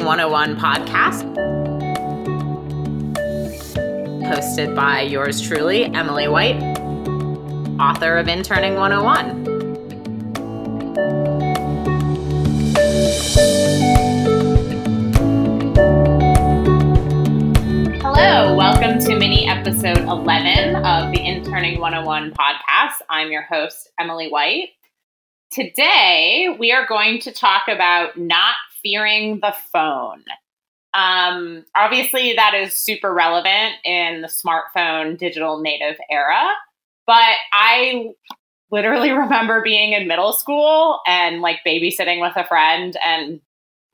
Interning 101 podcast, hosted by yours truly, Emily White, author of Interning 101. Hello, welcome to mini episode 11 of the Interning 101 podcast. I'm your host, Emily White. Today, we are going to talk about not fearing the phone. Um, obviously, that is super relevant in the smartphone digital native era, but I literally remember being in middle school and like babysitting with a friend and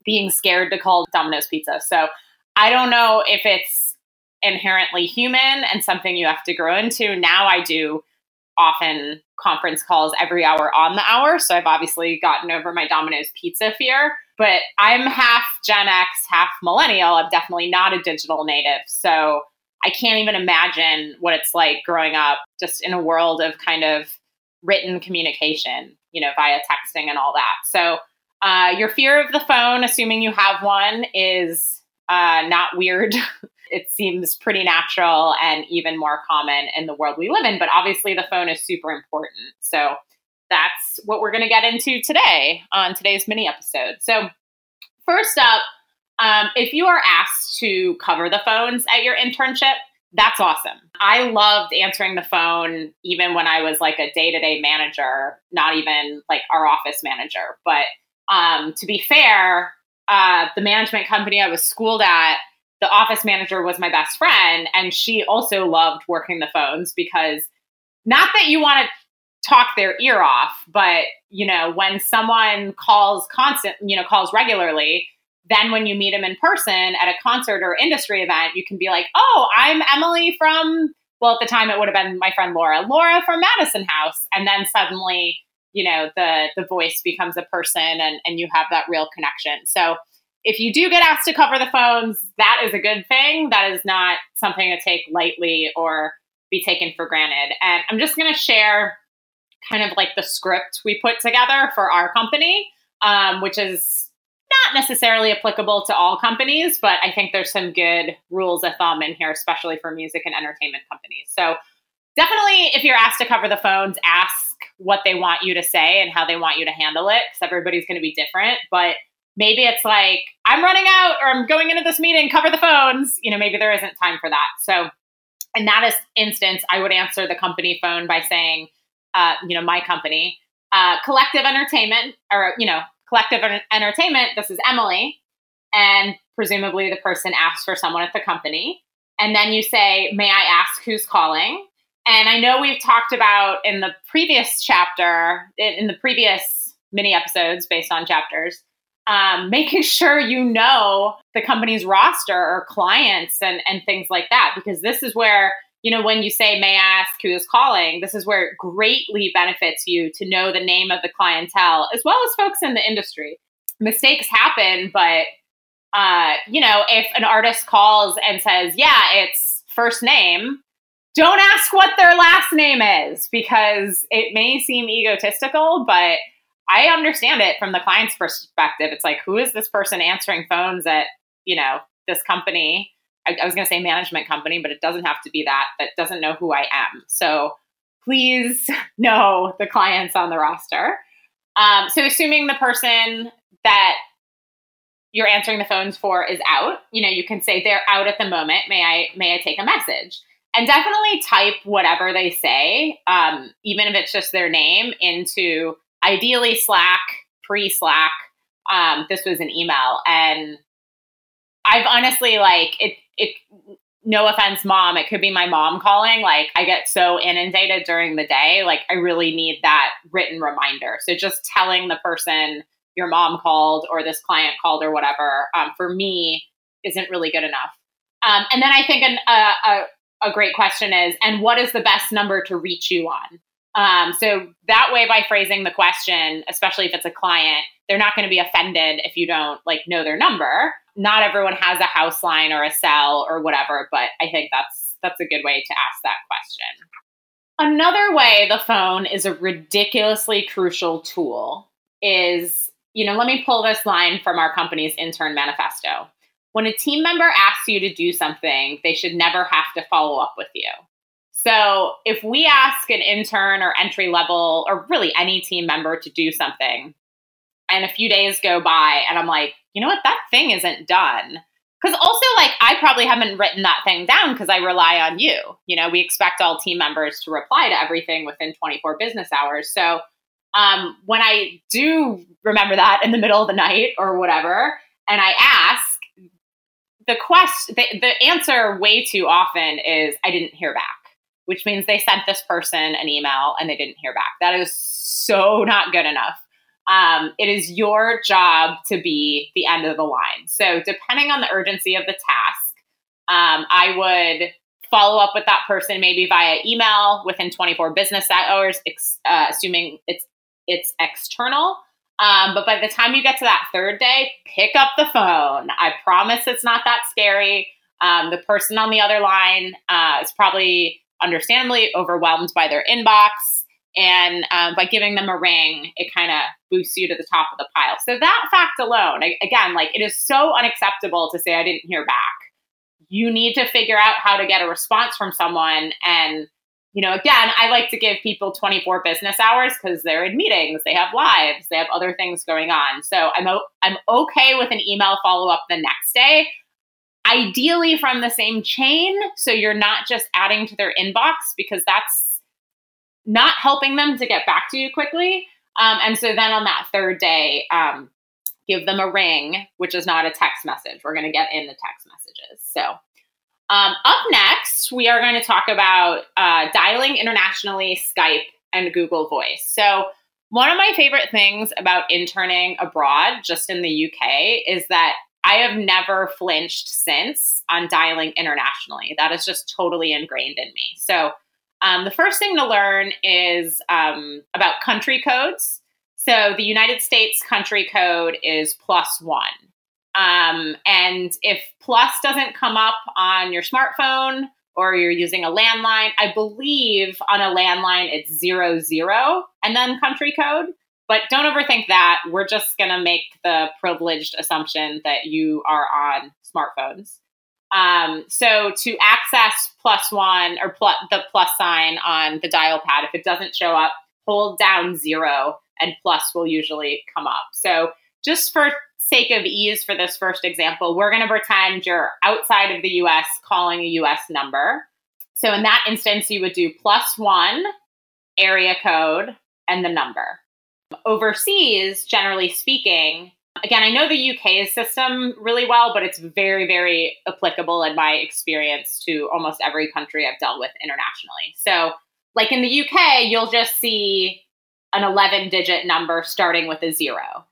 being scared to call Domino's Pizza. So I don't know if it's inherently human and something you have to grow into. Now I do often conference calls every hour on the hour. So I've obviously gotten over my Domino's pizza fear, but I'm half Gen X, half millennial. I'm definitely not a digital native. So I can't even imagine what it's like growing up just in a world of kind of written communication, you know, via texting and all that. So uh, your fear of the phone, assuming you have one, is uh, not weird. it seems pretty natural and even more common in the world we live in. But obviously, the phone is super important. So that's what we're going to get into today on today's mini episode. So, first up, um, if you are asked to cover the phones at your internship, that's awesome. I loved answering the phone even when I was like a day to day manager, not even like our office manager. But um, to be fair, uh, the management company I was schooled at, the office manager was my best friend, and she also loved working the phones because not that you want to talk their ear off, but you know, when someone calls constant, you know, calls regularly, then when you meet them in person at a concert or industry event, you can be like, "Oh, I'm Emily from." Well, at the time, it would have been my friend Laura, Laura from Madison House, and then suddenly, you know, the the voice becomes a person, and and you have that real connection. So if you do get asked to cover the phones, that is a good thing. That is not something to take lightly or be taken for granted. And I'm just going to share kind of like the script we put together for our company, um, which is not necessarily applicable to all companies, but I think there's some good rules of thumb in here, especially for music and entertainment companies. So definitely, if you're asked to cover the phones, ask what they want you to say and how they want you to handle it, because everybody's going to be different. But maybe it's like i'm running out or i'm going into this meeting cover the phones. You know maybe there isn't time for that. So in that instance i would answer the company phone by saying uh, you know my company uh, collective entertainment or you know collective entertainment this is emily and presumably the person asks for someone at the company. And then you say may i ask who's calling? And i know we've talked about in the previous chapter in the previous mini episodes based on chapters um, making sure you know the company's roster or clients and, and things like that. Because this is where, you know, when you say, may I ask who is calling, this is where it greatly benefits you to know the name of the clientele as well as folks in the industry. Mistakes happen, but, uh, you know, if an artist calls and says, yeah, it's first name, don't ask what their last name is because it may seem egotistical, but I understand it from the client's perspective. It's like, who is this person answering phones at, you know, this company? I, I was going to say management company, but it doesn't have to be that, that doesn't know who I am. So please know the clients on the roster. Um, so assuming the person that you're answering the phones for is out, you know, you can say they're out at the moment. May I, may I take a message? And definitely type whatever they say, um, even if it's just their name, into ideally Slack, pre Slack. Um, this was an email, and I've honestly like it. It no offense, mom. It could be my mom calling. Like I get so inundated during the day. Like I really need that written reminder. So just telling the person your mom called or this client called or whatever um, for me isn't really good enough. Um, and then I think an, uh, a, a great question is, and what is the best number to reach you on? Um, so that way, by phrasing the question, especially if it's a client, they're not going to be offended if you don't like know their number. Not everyone has a house line or a cell or whatever, but I think that's that's a good way to ask that question. Another way the phone is a ridiculously crucial tool is, you know, let me pull this line from our company's intern manifesto. When a team member asks you to do something, they should never have to follow up with you. So if we ask an intern or entry level or really any team member to do something, and a few days go by and I'm like, you know what, that thing isn't done. Because also, like, I probably haven't written that thing down because I rely on you. You know, we expect all team members to reply to everything within 24 business hours. So um, when I do remember that in the middle of the night or whatever, and I ask, the quest the, the answer way too often is I didn't hear back which means they sent this person an email and they didn't hear back. That is so not good enough. Um, it is your job to be the end of the line. So, depending on the urgency of the task, um, I would follow up with that person maybe via email within 24 business hours, ex- uh, assuming it's it's external. Um, but by the time you get to that third day, pick up the phone. I promise it's not that scary. Um, the person on the other line uh, is probably understandably overwhelmed by their inbox. And um, by giving them a ring, it kind of boosts you to the top of the pile. So that fact alone, again, like it is so unacceptable to say I didn't hear back. You need to figure out how to get a response from someone. And, you know, again, I like to give people 24 business hours because they're in meetings, they have lives, they have other things going on. So I'm, o- I'm okay with an email follow up the next day ideally from the same chain. So you're not just adding to their inbox because that's not helping them to get back to you quickly. Um, and so then on that third day, um, give them a ring, which is not a text message. We're going to get in the text messages. So um, up next, we are going to talk about uh, dialing internationally, Skype, and Google Voice. So one of my favorite things about interning abroad, just in the UK, is that I have never flinched since on dialing internationally. That is just totally ingrained in me. So, um, the first thing to learn is um, about country codes. So, the United States country code is plus one. Um, and if plus doesn't come up on your smartphone or you're using a landline, I believe on a landline it's zero zero and then country code. But don't overthink that. We're just going to make the privileged assumption that you are on smartphones. Um, so to access plus one or the plus sign on the dial pad, if it doesn't show up, hold down zero and plus will usually come up. So just for sake of ease for this first example, we're going to pretend you're outside of the US calling a US number. So in that instance, you would do plus one area code and the number. Overseas, generally speaking, again, I know the UK's system really well, but it's very, very applicable in my experience to almost every country I've dealt with internationally. So, like in the UK, you'll just see an 11 digit number starting with a zero.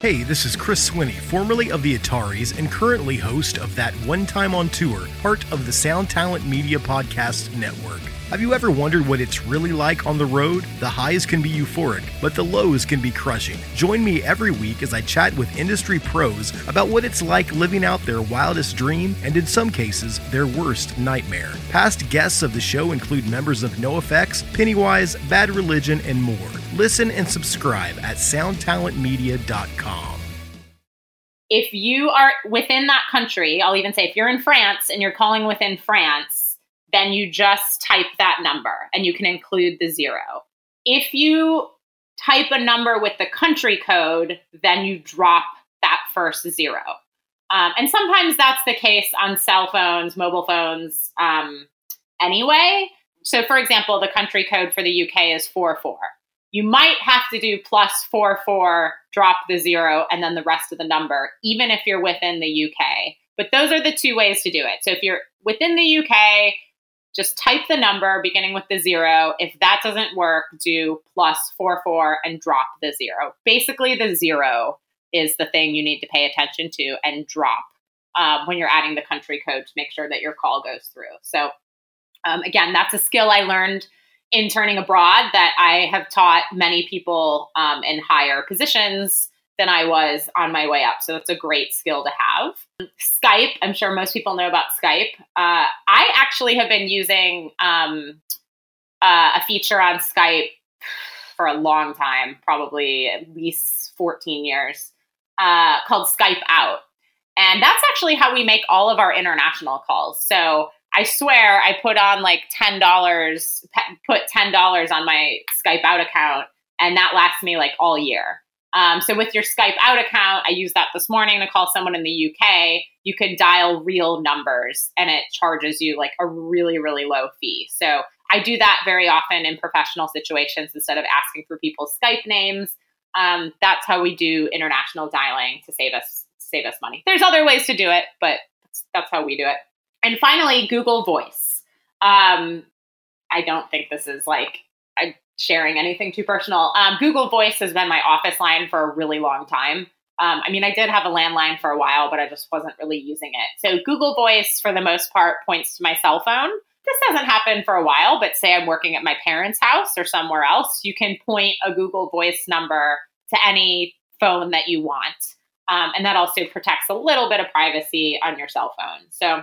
Hey, this is Chris Swinney, formerly of the Ataris and currently host of That One Time on Tour, part of the Sound Talent Media Podcast Network. Have you ever wondered what it's really like on the road? The highs can be euphoric, but the lows can be crushing. Join me every week as I chat with industry pros about what it's like living out their wildest dream and, in some cases, their worst nightmare. Past guests of the show include members of NOFX, Pennywise, Bad Religion, and more. Listen and subscribe at soundtalentmedia.com. If you are within that country, I'll even say if you're in France and you're calling within France, then you just type that number and you can include the zero. If you type a number with the country code, then you drop that first zero. Um, and sometimes that's the case on cell phones, mobile phones um, anyway. So, for example, the country code for the UK is 44. You might have to do plus 44, drop the zero, and then the rest of the number, even if you're within the UK. But those are the two ways to do it. So, if you're within the UK, just type the number beginning with the zero. If that doesn't work, do plus four four and drop the zero. Basically, the zero is the thing you need to pay attention to and drop um, when you're adding the country code to make sure that your call goes through. So, um, again, that's a skill I learned interning abroad that I have taught many people um, in higher positions than I was on my way up. So, it's a great skill to have. Skype, I'm sure most people know about Skype. Uh, I actually have been using um, uh, a feature on Skype for a long time, probably at least 14 years, uh, called Skype Out. And that's actually how we make all of our international calls. So I swear I put on like $10, put $10 on my Skype Out account, and that lasts me like all year. Um, so with your Skype Out account, I used that this morning to call someone in the UK. You could dial real numbers and it charges you like a really, really low fee. So I do that very often in professional situations instead of asking for people's Skype names. Um, that's how we do international dialing to save us save us money. There's other ways to do it, but that's how we do it. And finally, Google Voice. Um, I don't think this is like sharing anything too personal. Um, Google Voice has been my office line for a really long time. Um, I mean, I did have a landline for a while, but I just wasn't really using it. So Google Voice, for the most part, points to my cell phone. This hasn't happened for a while, but say I'm working at my parents' house or somewhere else, you can point a Google Voice number to any phone that you want. Um, and that also protects a little bit of privacy on your cell phone. So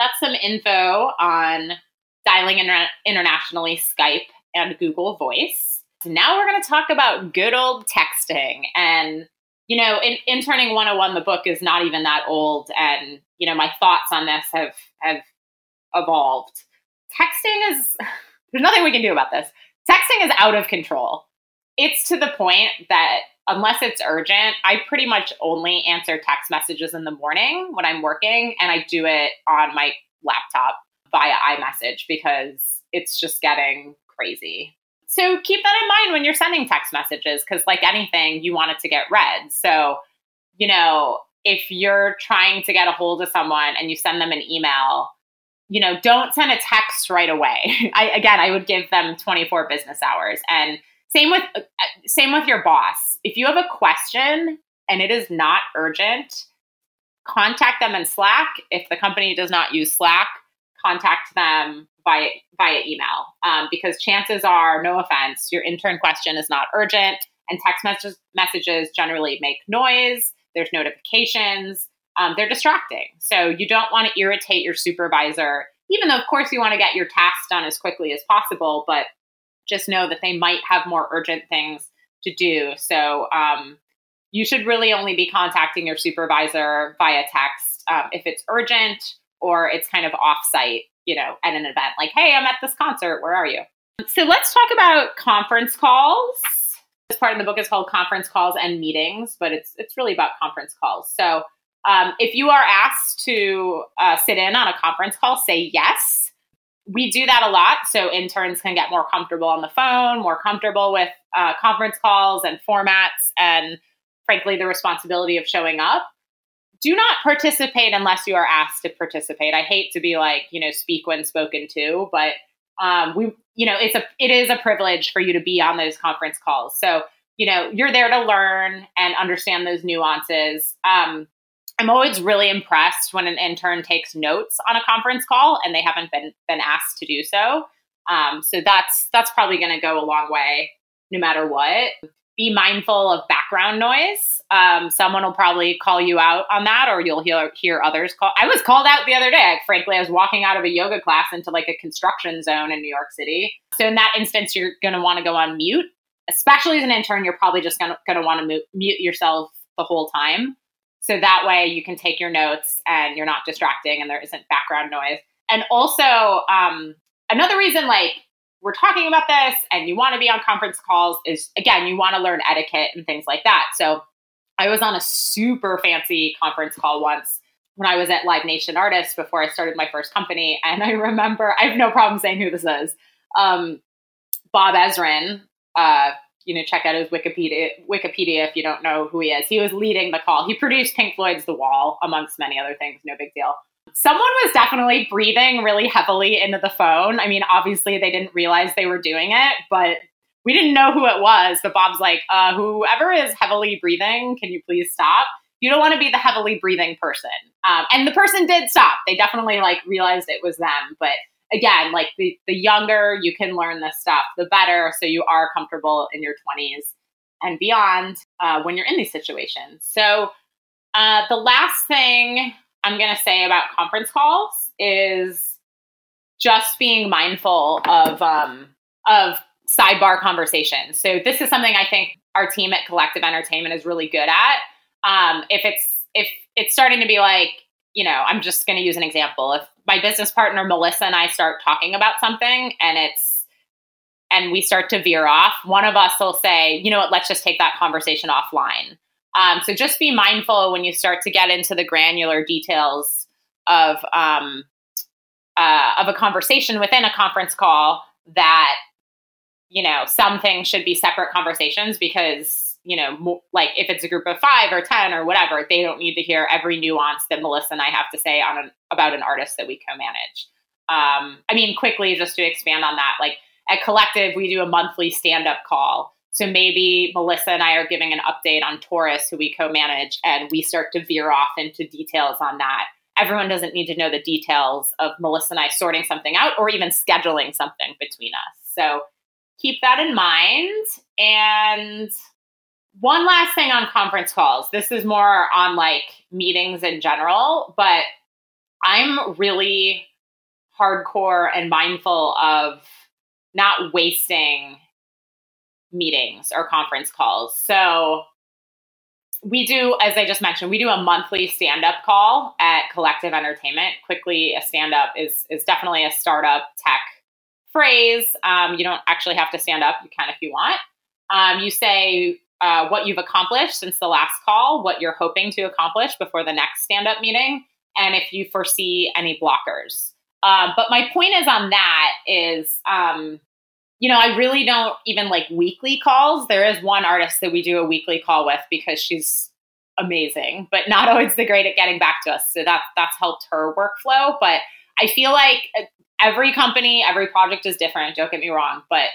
that's some info on dialing inter- internationally, Skype and Google Voice. Now we're going to talk about good old texting. And, you know, in Interning 101, the book is not even that old. And, you know, my thoughts on this have, have evolved. Texting is, there's nothing we can do about this. Texting is out of control. It's to the point that unless it's urgent, I pretty much only answer text messages in the morning when I'm working, and I do it on my laptop via iMessage because it's just getting crazy. So keep that in mind when you're sending text messages because, like anything, you want it to get read. So, you know, if you're trying to get a hold of someone and you send them an email, you know, don't send a text right away. I, again, I would give them 24 business hours and same with uh, same with your boss. If you have a question and it is not urgent, contact them in Slack. If the company does not use Slack, contact them via via email um, because chances are, no offense, your intern question is not urgent, and text messages messages generally make noise. There's notifications. Um, they're distracting. So you don't want to irritate your supervisor, even though, of course, you want to get your tasks done as quickly as possible. But just know that they might have more urgent things to do. So um, you should really only be contacting your supervisor via text um, if it's urgent or it's kind of offsite, you know, at an event like, hey, I'm at this concert. Where are you? So let's talk about conference calls. This part of the book is called Conference Calls and Meetings, but it's it's really about conference calls. So um, if you are asked to uh, sit in on a conference call, say yes we do that a lot so interns can get more comfortable on the phone more comfortable with uh, conference calls and formats and frankly the responsibility of showing up do not participate unless you are asked to participate i hate to be like you know speak when spoken to but um, we you know it's a it is a privilege for you to be on those conference calls so you know you're there to learn and understand those nuances um, I'm always really impressed when an intern takes notes on a conference call and they haven't been been asked to do so. Um, so that's that's probably going to go a long way, no matter what. Be mindful of background noise. Um, someone will probably call you out on that, or you'll hear hear others call. I was called out the other day. Frankly, I was walking out of a yoga class into like a construction zone in New York City. So in that instance, you're going to want to go on mute. Especially as an intern, you're probably just going to want to mute yourself the whole time. So that way you can take your notes and you're not distracting and there isn't background noise. And also, um, another reason like we're talking about this and you want to be on conference calls is again, you want to learn etiquette and things like that. So I was on a super fancy conference call once when I was at Live Nation Artists before I started my first company. And I remember, I have no problem saying who this is. Um, Bob Ezrin, uh, you know, check out his Wikipedia Wikipedia if you don't know who he is. He was leading the call. He produced Pink Floyd's The Wall, amongst many other things. No big deal. Someone was definitely breathing really heavily into the phone. I mean, obviously they didn't realize they were doing it, but we didn't know who it was, but Bob's like, uh, whoever is heavily breathing, can you please stop? You don't want to be the heavily breathing person. Um, and the person did stop. They definitely like realized it was them. But again, like the, the younger you can learn this stuff, the better. So you are comfortable in your 20s and beyond uh, when you're in these situations. So uh, the last thing I'm going to say about conference calls is just being mindful of um, of sidebar conversations. So this is something I think our team at Collective Entertainment is really good at. Um, if it's if it's starting to be like, you know, I'm just going to use an example. If my business partner Melissa and I start talking about something and it's and we start to veer off, one of us will say, you know what, let's just take that conversation offline. Um, so just be mindful when you start to get into the granular details of um, uh, of a conversation within a conference call that you know some things should be separate conversations because you know mo- like if it's a group of five or ten or whatever they don't need to hear every nuance that melissa and i have to say on an, about an artist that we co-manage. Um, i mean quickly just to expand on that like at collective we do a monthly stand-up call so maybe melissa and i are giving an update on Torres who we co-manage and we start to veer off into details on that everyone doesn't need to know the details of melissa and i sorting something out or even scheduling something between us so keep that in mind. And one last thing on conference calls. This is more on like meetings in general, but I'm really hardcore and mindful of not wasting meetings or conference calls. So we do, as I just mentioned, we do a monthly stand-up call at Collective Entertainment. Quickly, a stand-up is is definitely a startup tech phrase. Um, you don't actually have to stand up. You can if you want. Um, you say uh, what you've accomplished since the last call, what you're hoping to accomplish before the next stand up meeting, and if you foresee any blockers. Um, but my point is on that is, um, you know, I really don't even like weekly calls. There is one artist that we do a weekly call with because she's amazing, but not always the great at getting back to us. So that that's helped her workflow. But I feel like uh, every company, every project is different. Don't get me wrong, but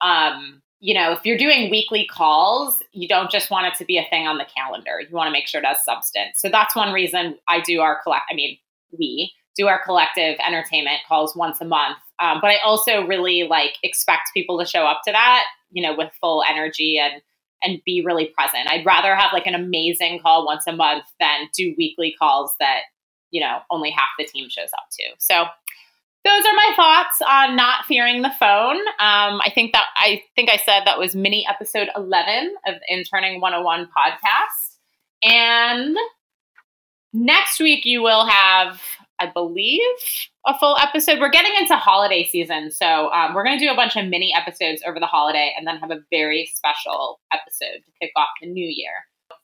um, you know, if you're doing weekly calls, you don't just want it to be a thing on the calendar. You want to make sure it has substance. So that's one reason I do our collect. I mean, we do our collective entertainment calls once a month. Um, but I also really like expect people to show up to that, you know, with full energy and and be really present. I'd rather have like an amazing call once a month than do weekly calls that you know only half the team shows up to. So those are my thoughts on not fearing the phone. Um, I think that I think I said that was mini episode 11 of the Interning 101 podcast. And next week you will have, I believe, a full episode. We're getting into holiday season, so um, we're going to do a bunch of mini episodes over the holiday, and then have a very special episode to kick off the new year.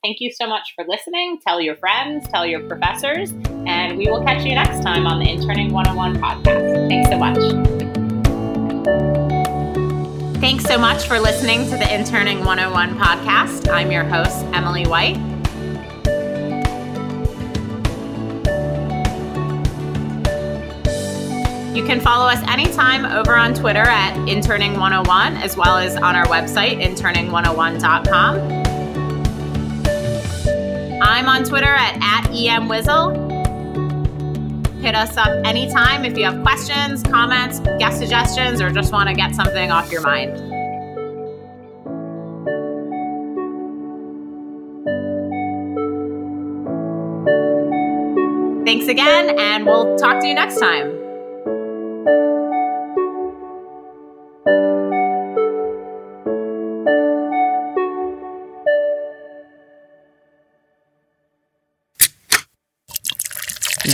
Thank you so much for listening. Tell your friends, tell your professors, and we will catch you next time on the Interning 101 podcast. Thanks so much. Thanks so much for listening to the Interning 101 podcast. I'm your host, Emily White. You can follow us anytime over on Twitter at Interning101 as well as on our website, interning101.com. I'm on Twitter at, at EMWizzle. Hit us up anytime if you have questions, comments, guest suggestions, or just want to get something off your mind. Thanks again, and we'll talk to you next time.